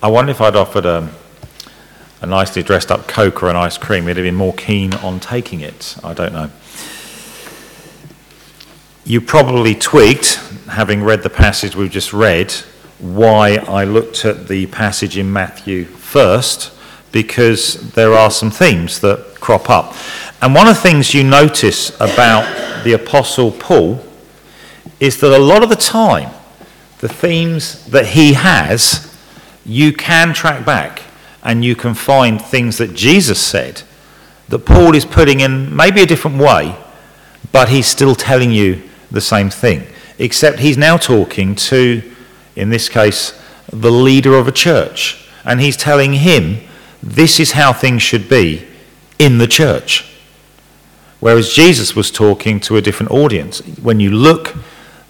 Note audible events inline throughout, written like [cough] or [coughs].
I wonder if I'd offered a, a nicely dressed up Coke or an ice cream, he'd have been more keen on taking it. I don't know. You probably tweaked, having read the passage we've just read, why I looked at the passage in Matthew first, because there are some themes that crop up. And one of the things you notice about the Apostle Paul is that a lot of the time, the themes that he has, you can track back and you can find things that Jesus said that Paul is putting in maybe a different way, but he's still telling you the same thing. Except he's now talking to, in this case, the leader of a church. And he's telling him this is how things should be in the church. Whereas Jesus was talking to a different audience. When you look,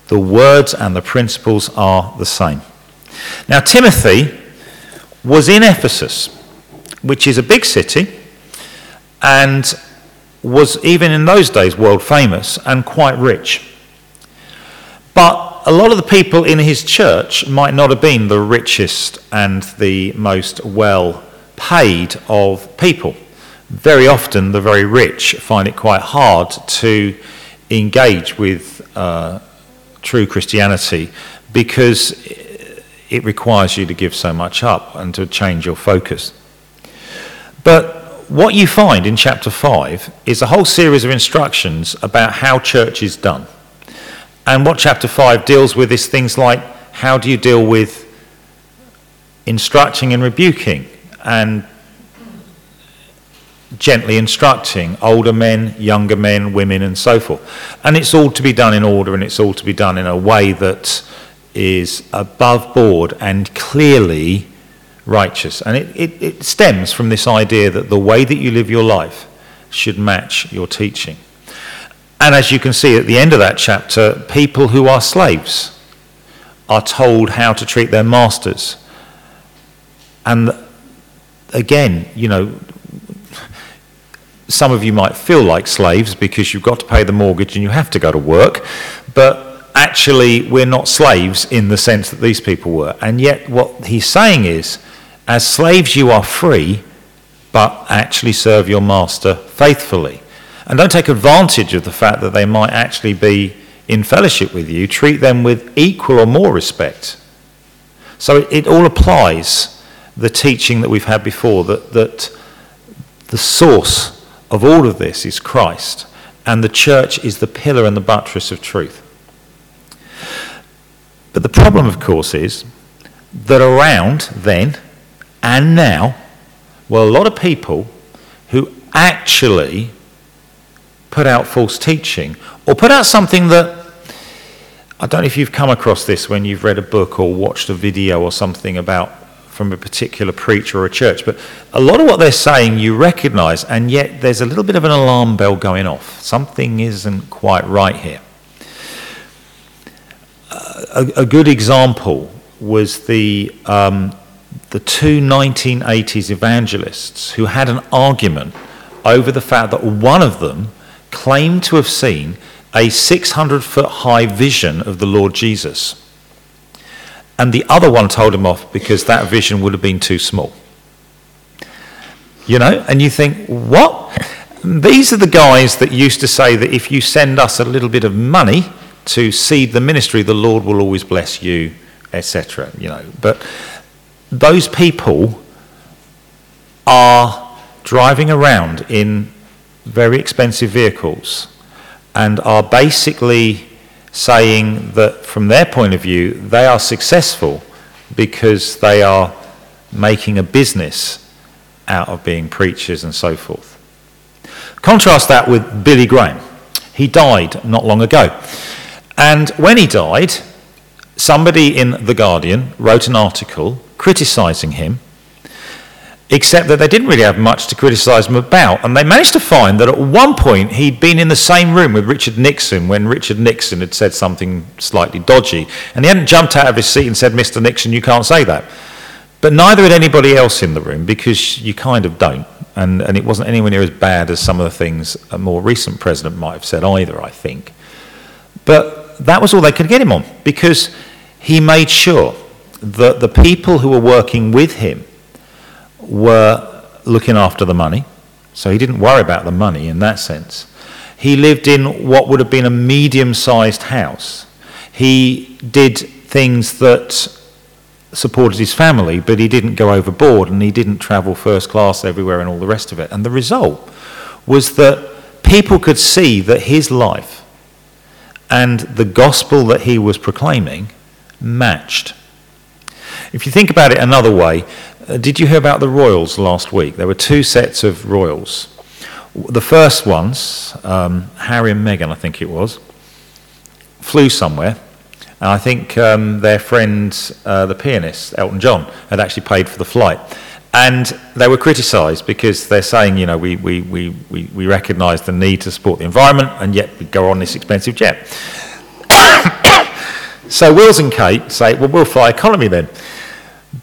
the words and the principles are the same. Now, Timothy was in Ephesus, which is a big city, and was even in those days world famous and quite rich. But a lot of the people in his church might not have been the richest and the most well paid of people very often the very rich find it quite hard to engage with uh, true Christianity because it requires you to give so much up and to change your focus. But what you find in chapter 5 is a whole series of instructions about how church is done. And what chapter 5 deals with is things like how do you deal with instructing and rebuking and gently instructing older men, younger men, women, and so forth. And it's all to be done in order and it's all to be done in a way that is above board and clearly righteous. And it, it, it stems from this idea that the way that you live your life should match your teaching. And as you can see at the end of that chapter, people who are slaves are told how to treat their masters. And again, you know, some of you might feel like slaves because you've got to pay the mortgage and you have to go to work, but actually, we're not slaves in the sense that these people were. And yet, what he's saying is, as slaves, you are free, but actually serve your master faithfully. And don't take advantage of the fact that they might actually be in fellowship with you. Treat them with equal or more respect. So it, it all applies the teaching that we've had before that, that the source of all of this is Christ, and the church is the pillar and the buttress of truth. But the problem, of course, is that around then and now were a lot of people who actually put out false teaching or put out something that I don't know if you've come across this when you've read a book or watched a video or something about from a particular preacher or a church. But a lot of what they're saying you recognize, and yet there's a little bit of an alarm bell going off. Something isn't quite right here. A, a, good example was the, um, the two 1980s evangelists who had an argument over the fact that one of them claimed to have seen a 600 foot high vision of the Lord Jesus and the other one told him off because that vision would have been too small. You know, and you think, what? These are the guys that used to say that if you send us a little bit of money to seed the ministry, the Lord will always bless you, etc. You know, but those people are driving around in very expensive vehicles and are basically saying that from their point of view, they are successful because they are making a business out of being preachers and so forth. Contrast that with Billy Graham. He died not long ago. And when he died, somebody in The Guardian wrote an article criticizing him except that they didn't really have much to criticize him about. And they managed to find that at one point he'd been in the same room with Richard Nixon when Richard Nixon had said something slightly dodgy. And he hadn't jumped out of his seat and said, Mr. Nixon, you can't say that. But neither had anybody else in the room because you kind of don't. And, and it wasn't anywhere near as bad as some of the things a more recent president might have said either, I think. But that was all they could get him on because he made sure that the people who were working with him were looking after the money, so he didn't worry about the money in that sense. He lived in what would have been a medium sized house. He did things that supported his family, but he didn't go overboard and he didn't travel first class everywhere and all the rest of it. And the result was that people could see that his life and the gospel that he was proclaiming matched. If you think about it another way, uh, did you hear about the royals last week? There were two sets of royals. The first ones, um, Harry and Meghan, I think it was, flew somewhere. And I think um, their friend, uh, the pianist, Elton John, had actually paid for the flight. And they were criticised because they're saying, you know, we, we, we, we, we recognise the need to support the environment and yet we go on this expensive jet. [coughs] so Wills and Kate say, well, we'll fly economy then.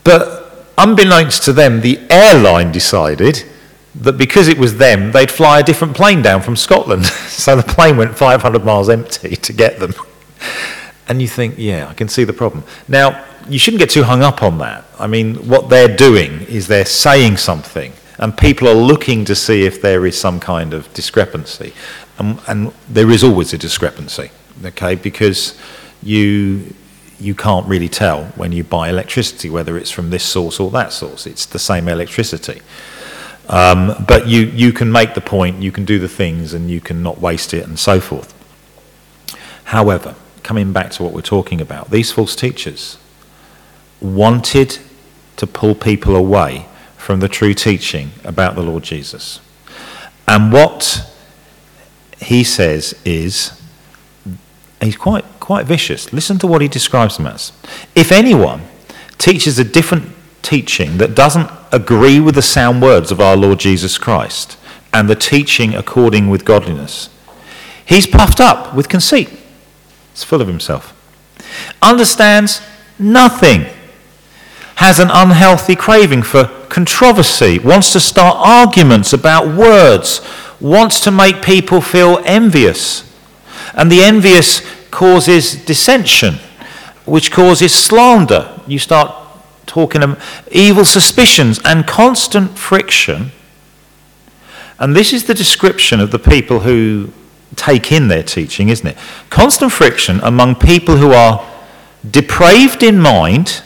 But unbeknownst to them, the airline decided that because it was them, they'd fly a different plane down from Scotland. [laughs] so the plane went 500 miles empty to get them. And you think, yeah, I can see the problem. Now, you shouldn't get too hung up on that. I mean, what they're doing is they're saying something, and people are looking to see if there is some kind of discrepancy. And, and there is always a discrepancy, okay, because you, you can't really tell when you buy electricity whether it's from this source or that source. It's the same electricity. Um, but you, you can make the point, you can do the things, and you can not waste it, and so forth. However, coming back to what we're talking about, these false teachers wanted to pull people away from the true teaching about the Lord Jesus. And what he says is, he's quite, quite vicious. Listen to what he describes them as. If anyone teaches a different teaching that doesn't agree with the sound words of our Lord Jesus Christ and the teaching according with godliness, he's puffed up with conceit. He's full of himself. Understands nothing. Has an unhealthy craving for controversy, wants to start arguments about words, wants to make people feel envious. And the envious causes dissension, which causes slander. You start talking of evil suspicions and constant friction. And this is the description of the people who take in their teaching, isn't it? Constant friction among people who are depraved in mind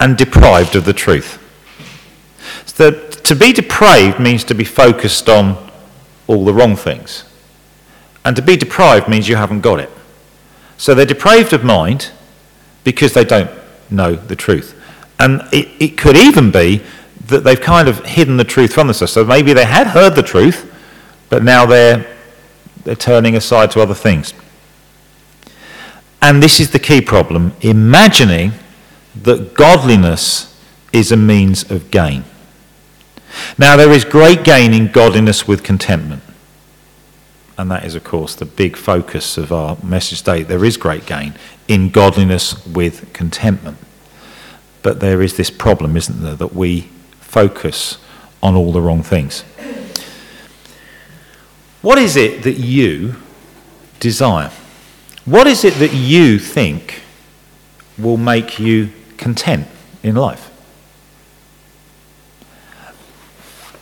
and deprived of the truth. So to be depraved means to be focused on all the wrong things. And to be deprived means you haven't got it. So they're depraved of mind because they don't know the truth. And it, it could even be that they've kind of hidden the truth from themselves. So maybe they had heard the truth, but now they're, they're turning aside to other things. And this is the key problem imagining that godliness is a means of gain. Now, there is great gain in godliness with contentment. And that is, of course, the big focus of our message today. There is great gain in godliness with contentment. But there is this problem, isn't there, that we focus on all the wrong things. What is it that you desire? What is it that you think will make you content in life?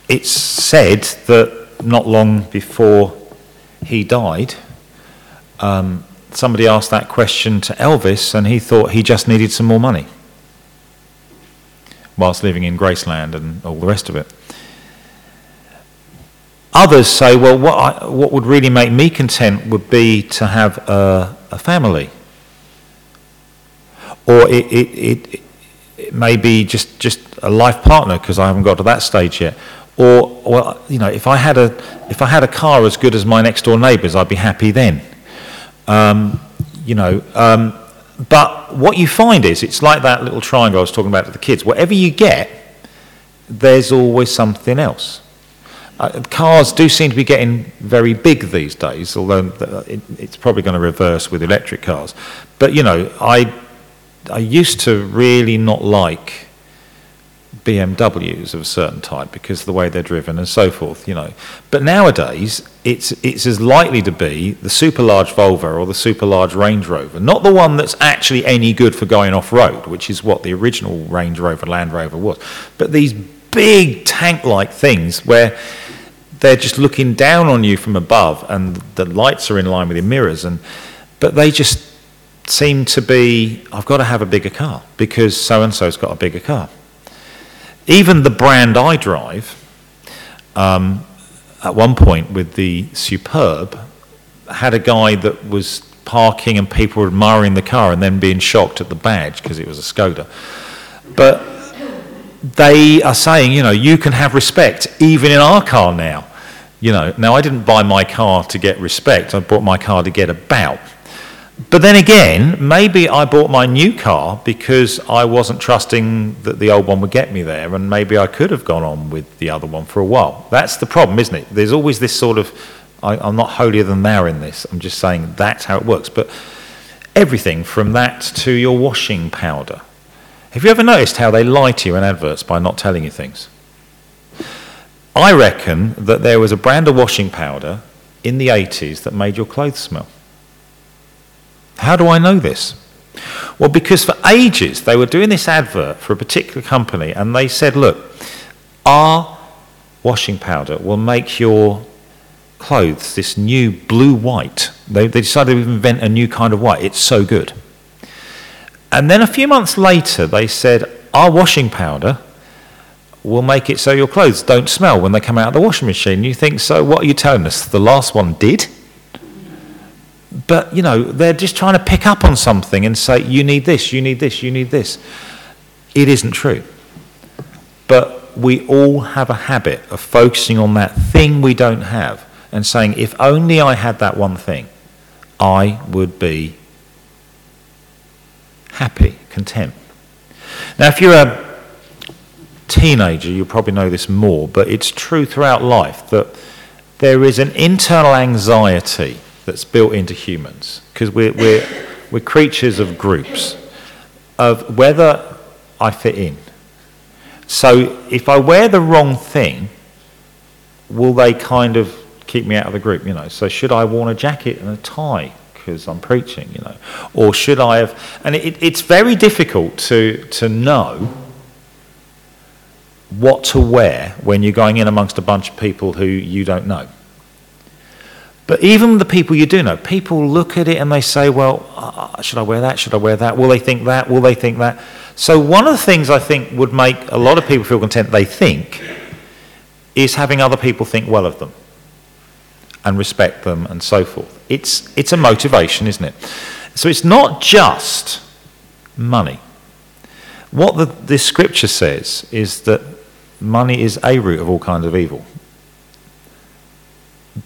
It's said that not long before he died, um, somebody asked that question to Elvis, and he thought he just needed some more money whilst living in Graceland and all the rest of it. Others say, well, what, I, what would really make me content would be to have a, a family. Or it, it, it, it, may be just, just a life partner because I haven't got to that stage yet. Or, well, you know, if I, had a, if I had a car as good as my next door neighbours, I'd be happy then. Um, you know, um, but what you find is, it's like that little triangle I was talking about to the kids. Whatever you get, there's always something else. Uh, cars do seem to be getting very big these days, although it, it's probably going to reverse with electric cars. But you know, I I used to really not like BMWs of a certain type because of the way they're driven and so forth, you know. But nowadays, it's, it's as likely to be the super large Volvo or the super large Range Rover, not the one that's actually any good for going off road, which is what the original Range Rover, Land Rover was, but these big tank like things where they're just looking down on you from above and the lights are in line with your mirrors and but they just seem to be I've got to have a bigger car because so and so's got a bigger car even the brand I drive, um, at one point with the Superb, had a guy that was parking and people were admiring the car and then being shocked at the badge because it was a Skoda. But they are saying, you know, you can have respect even in our car now. You know, now I didn't buy my car to get respect, I bought my car to get about. But then again, maybe I bought my new car because I wasn't trusting that the old one would get me there, and maybe I could have gone on with the other one for a while. That's the problem, isn't it? There's always this sort of, I, am not holier than thou in this, I'm just saying that's how it works. But everything from that to your washing powder. Have you ever noticed how they lie to you in adverts by not telling you things? I reckon that there was a brand of washing powder in the 80s that made your clothes smell. How do I know this? Well, because for ages they were doing this advert for a particular company and they said, look, our washing powder will make your clothes this new blue white. They, they decided to invent a new kind of white. It's so good. And then a few months later, they said, our washing powder will make it so your clothes don't smell when they come out of the washing machine. You think, so what are you telling us? The last one did? But you know they're just trying to pick up on something and say you need this you need this you need this. It isn't true. But we all have a habit of focusing on that thing we don't have and saying if only i had that one thing i would be happy content. Now if you're a teenager you probably know this more but it's true throughout life that there is an internal anxiety that's built into humans because we're, we're, we're creatures of groups, of whether I fit in. So if I wear the wrong thing, will they kind of keep me out of the group, you know? So should I wear a jacket and a tie because I'm preaching, you know? Or should I have, and it, it's very difficult to, to know what to wear when you're going in amongst a bunch of people who you don't know. But even the people you do know, people look at it and they say, well, uh, should I wear that? Should I wear that? Will they think that? Will they think that? So, one of the things I think would make a lot of people feel content they think is having other people think well of them and respect them and so forth. It's, it's a motivation, isn't it? So, it's not just money. What the, this scripture says is that money is a root of all kinds of evil.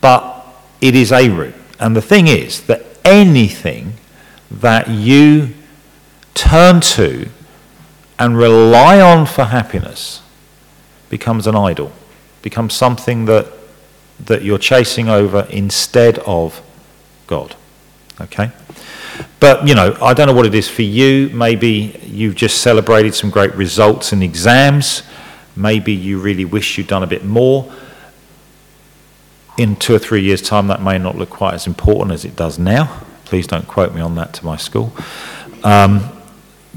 But it is a root. And the thing is that anything that you turn to and rely on for happiness becomes an idol, becomes something that, that you're chasing over instead of God. Okay? But, you know, I don't know what it is for you. Maybe you've just celebrated some great results in exams. Maybe you really wish you'd done a bit more in two or three years' time, that may not look quite as important as it does now. Please don't quote me on that to my school. Um,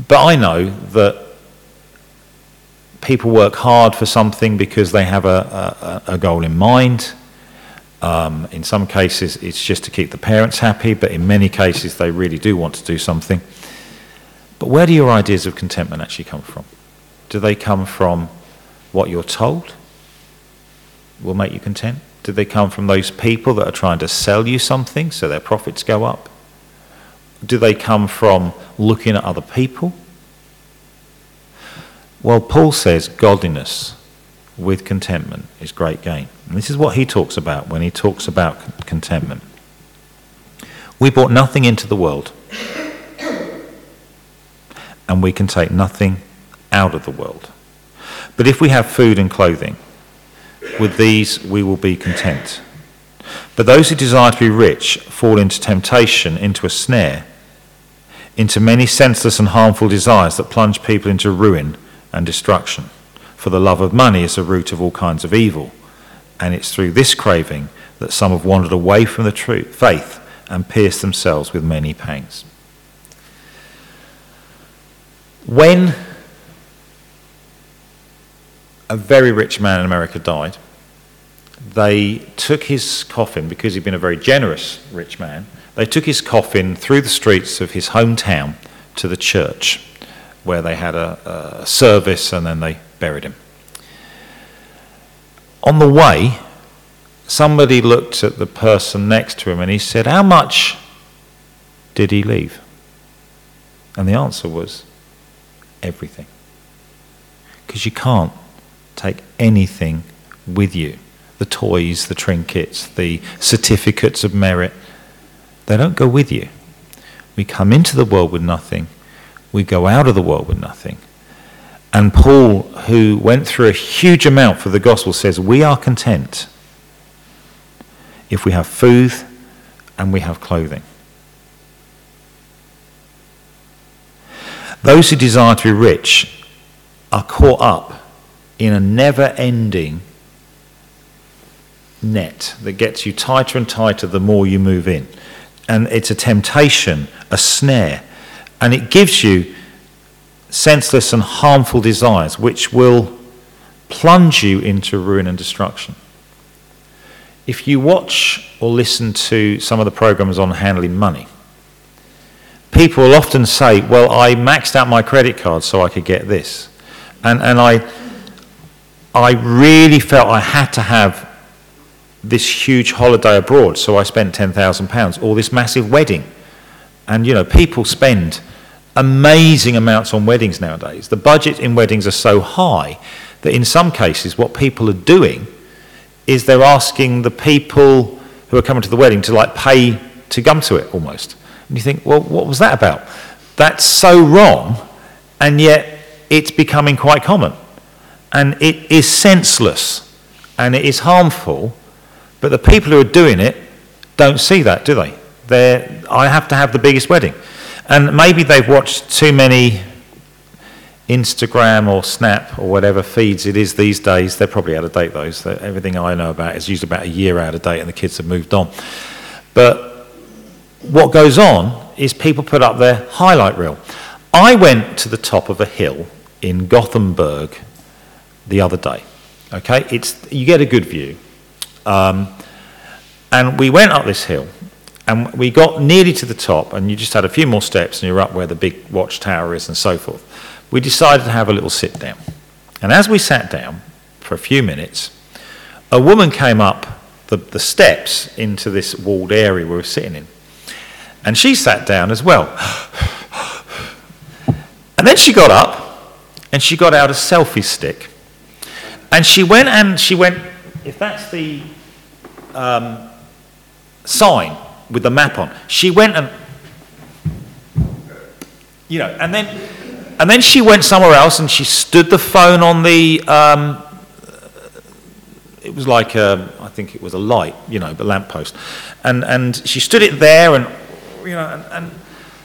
but I know that people work hard for something because they have a, a, a goal in mind. Um, in some cases, it's just to keep the parents happy, but in many cases, they really do want to do something. But where do your ideas of contentment actually come from? Do they come from what you're told will make you content? Do they come from those people that are trying to sell you something so their profits go up? Do they come from looking at other people? Well, Paul says godliness with contentment is great gain. And this is what he talks about when he talks about contentment. We brought nothing into the world, and we can take nothing out of the world. But if we have food and clothing, with these we will be content. But those who desire to be rich fall into temptation, into a snare, into many senseless and harmful desires that plunge people into ruin and destruction. For the love of money is the root of all kinds of evil. And it's through this craving that some have wandered away from the truth, faith and pierced themselves with many pangs. When a very rich man in America died, they took his coffin, because he'd been a very generous rich man, they took his coffin through the streets of his hometown to the church, where they had a, a service and then they buried him. On the way, somebody looked at the person next to him and he said, How much did he leave? And the answer was, Everything. Because you can't take anything with you the toys, the trinkets, the certificates of merit. They don't go with you. We come into the world with nothing, we go out of the world with nothing. And Paul, who went through a huge amount for the gospel, says, We are content if we have food and we have clothing. Those who desire to be rich are caught up in a never ending net that gets you tighter and tighter the more you move in. And it's a temptation, a snare, and it gives you senseless and harmful desires which will plunge you into ruin and destruction. If you watch or listen to some of the programs on handling money, people will often say, Well, I maxed out my credit card so I could get this. And, and I, I really felt I had to have this huge holiday abroad, so I spent £10,000, or this massive wedding. And, you know, people spend amazing amounts on weddings nowadays. The budget in weddings are so high that in some cases, what people are doing is they're asking the people who are coming to the wedding to like pay to come to it almost. And you think, well, what was that about? That's so wrong, and yet it's becoming quite common. And it is senseless and it is harmful but the people who are doing it don't see that, do they? They're, I have to have the biggest wedding. And maybe they've watched too many Instagram or Snap or whatever feeds it is these days. They're probably out of date, those. Everything I know about is usually about a year out of date, and the kids have moved on. But what goes on is people put up their highlight reel. I went to the top of a hill in Gothenburg the other day. Okay, it's you get a good view. Um, and we went up this hill and we got nearly to the top, and you just had a few more steps and you're up where the big watchtower is and so forth. We decided to have a little sit down. And as we sat down for a few minutes, a woman came up the, the steps into this walled area we were sitting in. And she sat down as well. And then she got up and she got out a selfie stick. And she went and she went if that's the um, sign with the map on, she went and, you know, and then, and then she went somewhere else and she stood the phone on the, um, it was like a, I think it was a light, you know, the lamppost, and and she stood it there and, you know, and, and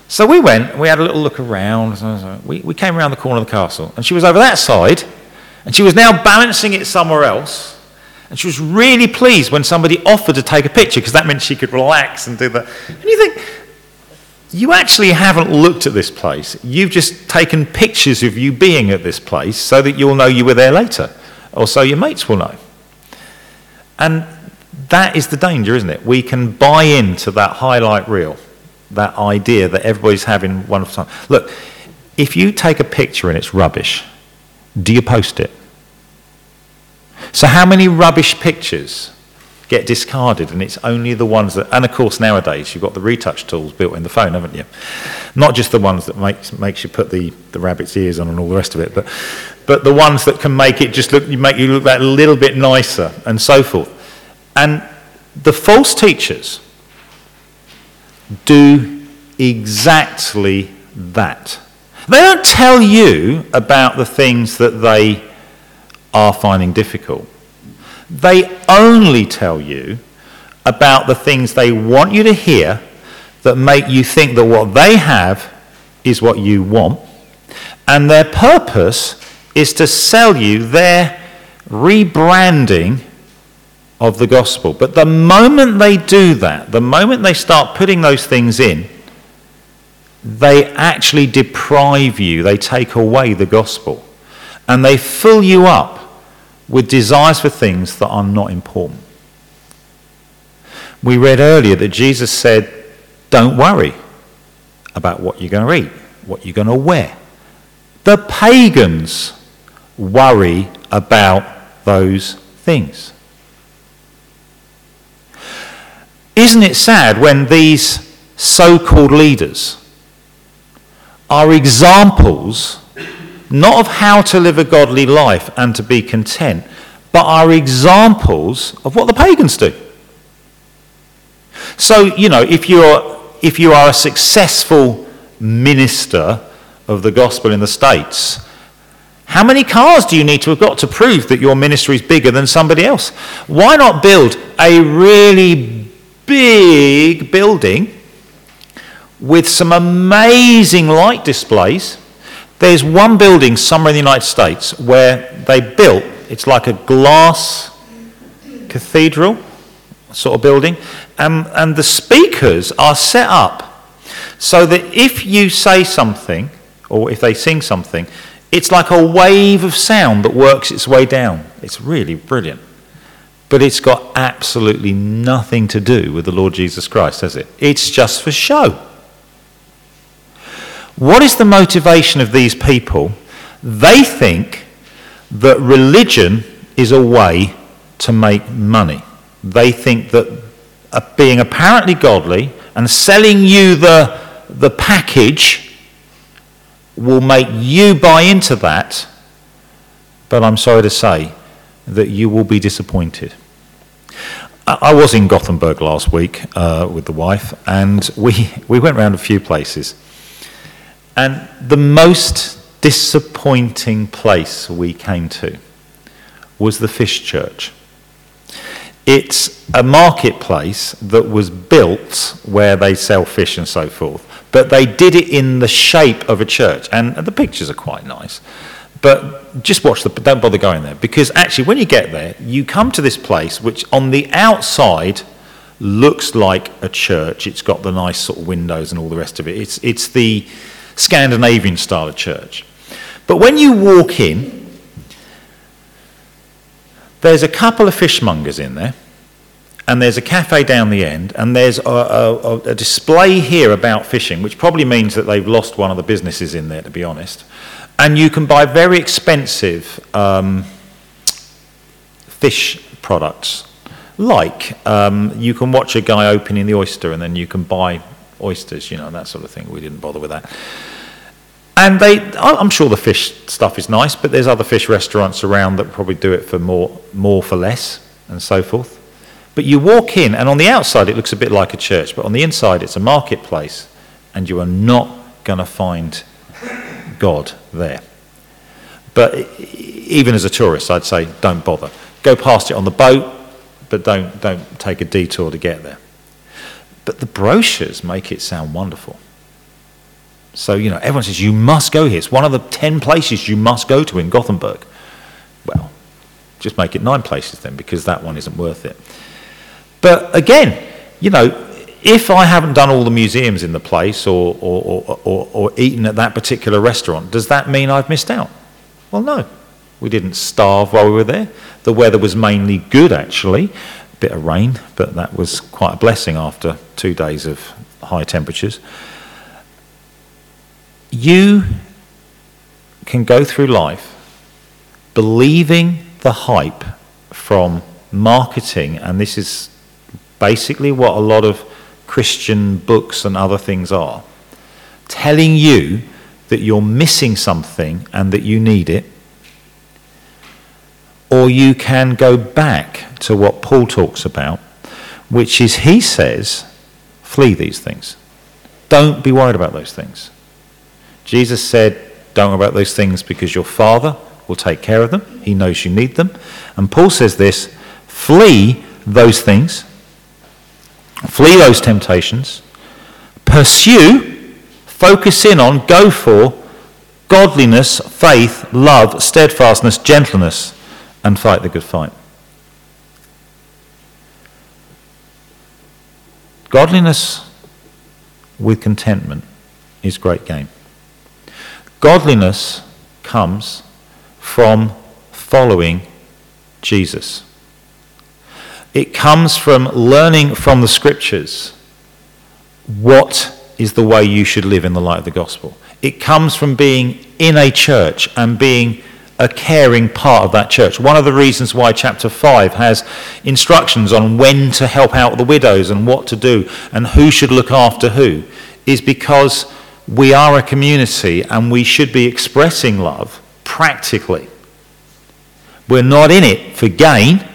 so we went, we had a little look around. We, we came around the corner of the castle, and she was over that side, and she was now balancing it somewhere else. And she was really pleased when somebody offered to take a picture because that meant she could relax and do that. And you think, you actually haven't looked at this place. You've just taken pictures of you being at this place so that you'll know you were there later, or so your mates will know. And that is the danger, isn't it? We can buy into that highlight reel, that idea that everybody's having wonderful time. Look, if you take a picture and it's rubbish, do you post it? So, how many rubbish pictures get discarded? And it's only the ones that, and of course, nowadays you've got the retouch tools built in the phone, haven't you? Not just the ones that makes, makes you put the, the rabbit's ears on and all the rest of it, but, but the ones that can make it just look, make you look that little bit nicer and so forth. And the false teachers do exactly that. They don't tell you about the things that they are finding difficult. They only tell you about the things they want you to hear that make you think that what they have is what you want. And their purpose is to sell you their rebranding of the gospel. But the moment they do that, the moment they start putting those things in, they actually deprive you, they take away the gospel, and they fill you up with desires for things that are not important. We read earlier that Jesus said, Don't worry about what you're going to eat, what you're going to wear. The pagans worry about those things. Isn't it sad when these so called leaders are examples not of how to live a godly life and to be content, but are examples of what the pagans do? So, you know, if you're, if you are a successful minister of the gospel in the States, how many cars do you need to have got to prove that your ministry is bigger than somebody else? Why not build a really big building with some amazing light displays? There's one building somewhere in the United States where they built, it's like a glass cathedral sort of building, and, and the speakers are set up so that if you say something, or if they sing something, it's like a wave of sound that works its way down. It's really brilliant. But it's got absolutely nothing to do with the Lord Jesus Christ, has it? It's just for show. What is the motivation of these people? They think that religion is a way to make money. They think that uh, being apparently godly and selling you the, the package will make you buy into that, but I'm sorry to say that you will be disappointed. I was in Gothenburg last week uh, with the wife, and we, [laughs] we went around a few places. And the most disappointing place we came to was the fish church. It's a marketplace that was built where they sell fish and so forth, but they did it in the shape of a church, and the pictures are quite nice. But just watch the, don't bother going there, because actually, when you get there, you come to this place which on the outside looks like a church. It's got the nice sort of windows and all the rest of it. It's, it's the Scandinavian style of church. But when you walk in, there's a couple of fishmongers in there, and there's a cafe down the end, and there's a, a, a, display here about fishing, which probably means that they've lost one of the businesses in there, to be honest. And you can buy very expensive um, fish products. Like, um, you can watch a guy opening the oyster, and then you can buy oysters, you know, that sort of thing. We didn't bother with that. And they, I'm sure the fish stuff is nice, but there's other fish restaurants around that probably do it for more, more for less, and so forth. But you walk in, and on the outside it looks a bit like a church, but on the inside it's a marketplace, and you are not going to find God there. But even as a tourist, I'd say don't bother. Go past it on the boat, but don't, don't take a detour to get there. But the brochures make it sound wonderful. So, you know, everyone says, you must go here. It's one of the 10 places you must go to in Gothenburg. Well, just make it nine places then, because that one isn't worth it. But again, you know, if I haven't done all the museums in the place or, or, or, or, or eaten at that particular restaurant, does that mean I've missed out? Well, no. We didn't starve while we were there. The weather was mainly good, actually. Bit of rain, but that was quite a blessing after two days of high temperatures you can go through life believing the hype from marketing, and this is basically what a lot of Christian books and other things are, telling you that you're missing something and that you need it. Or you can go back to what Paul talks about, which is he says, flee these things. Don't be worried about those things. Jesus said, Don't worry about those things because your Father will take care of them. He knows you need them. And Paul says this flee those things, flee those temptations, pursue, focus in on, go for godliness, faith, love, steadfastness, gentleness, and fight the good fight. Godliness with contentment is great gain. Godliness comes from following Jesus. It comes from learning from the scriptures what is the way you should live in the light of the gospel. It comes from being in a church and being a caring part of that church. One of the reasons why chapter 5 has instructions on when to help out the widows and what to do and who should look after who is because we are a community and we should be expressing love practically. We're not in it for gain.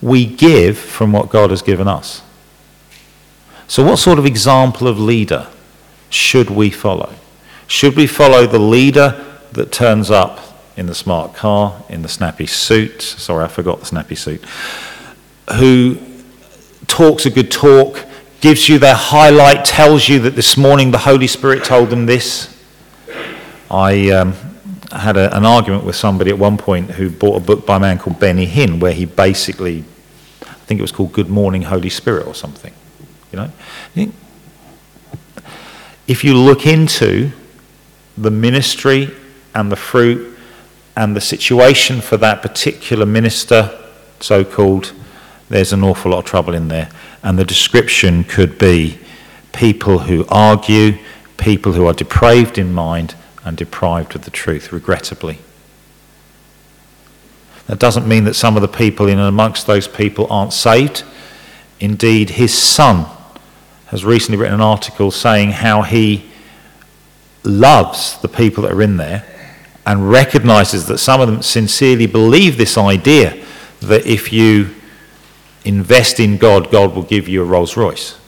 We give from what God has given us. So, what sort of example of leader should we follow? Should we follow the leader that turns up in the smart car, in the snappy suit? Sorry, I forgot the snappy suit. Who talks a good talk, gives you their highlight, tells you that this morning the Holy Spirit told them this. I um, had a, an argument with somebody at one point who bought a book by a man called Benny Hinn, where he basically, I think it was called Good Morning Holy Spirit or something. You know, if you look into the ministry and the fruit and the situation for that particular minister, so called, there's an awful lot of trouble in there. And the description could be people who argue, people who are depraved in mind and deprived of the truth, regrettably. That doesn't mean that some of the people in and amongst those people aren't saved. Indeed, his son has recently written an article saying how he loves the people that are in there and recognizes that some of them sincerely believe this idea that if you invest in God, God will give you a Rolls Royce.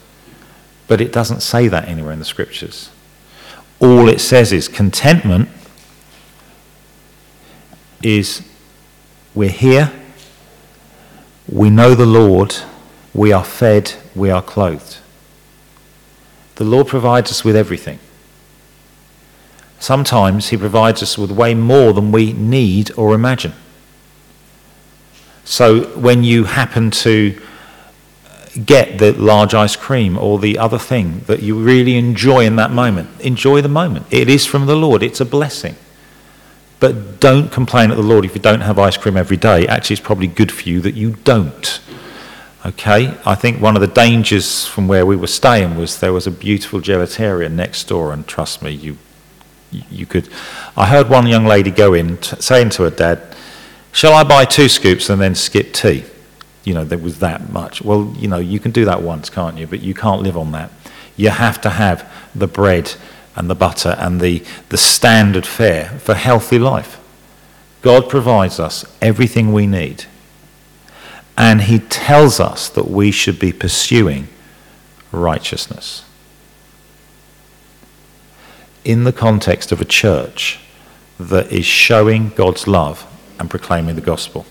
But it doesn't say that anywhere in the scriptures. All it says is contentment is we're here, we know the Lord, we are fed, we are clothed. The Lord provides us with everything. Sometimes He provides us with way more than we need or imagine. So when you happen to get the large ice cream or the other thing that you really enjoy in that moment, enjoy the moment. It is from the Lord, it's a blessing. But don't complain at the Lord if you don't have ice cream every day. Actually, it's probably good for you that you don't. Okay, I think one of the dangers from where we were staying was there was a beautiful gelateria next door, and trust me, you you could. I heard one young lady go in t- saying to her dad, "Shall I buy two scoops and then skip tea?" You know, there was that much. Well, you know, you can do that once, can't you? But you can't live on that. You have to have the bread and the butter and the, the standard fare for healthy life. God provides us everything we need and he tells us that we should be pursuing righteousness. In the context of a church that is showing God's love and proclaiming the gospel.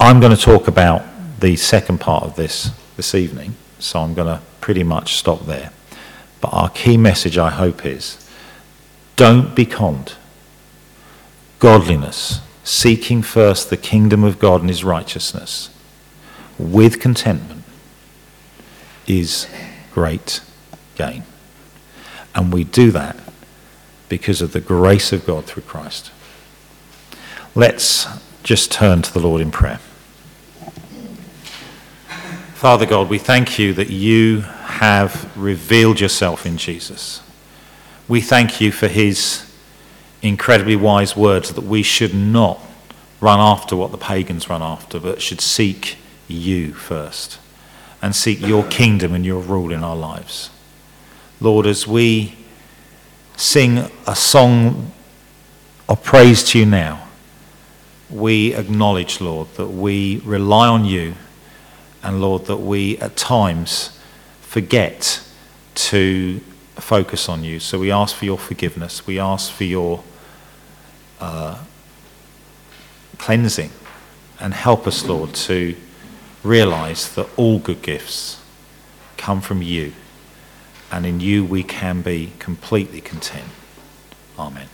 I'm going to talk about the second part of this this evening, so I'm going to pretty much stop there. But our key message, I hope, is don't be conned. Godliness seeking first the kingdom of God and his righteousness with contentment is great gain. And we do that because of the grace of God through Christ. Let's just turn to the Lord in prayer. Father God, we thank you that you have revealed yourself in Jesus. We thank you for his incredibly wise words that we should not run after what the pagans run after, but should seek you first and seek your kingdom and your rule in our lives. Lord, as we sing a song of praise to you now, we acknowledge, Lord, that we rely on you, and Lord, that we at times forget to focus on you. So we ask for your forgiveness. We ask for your uh, cleansing. And help us, Lord, to realize that all good gifts come from you and in you we can be completely content. Amen.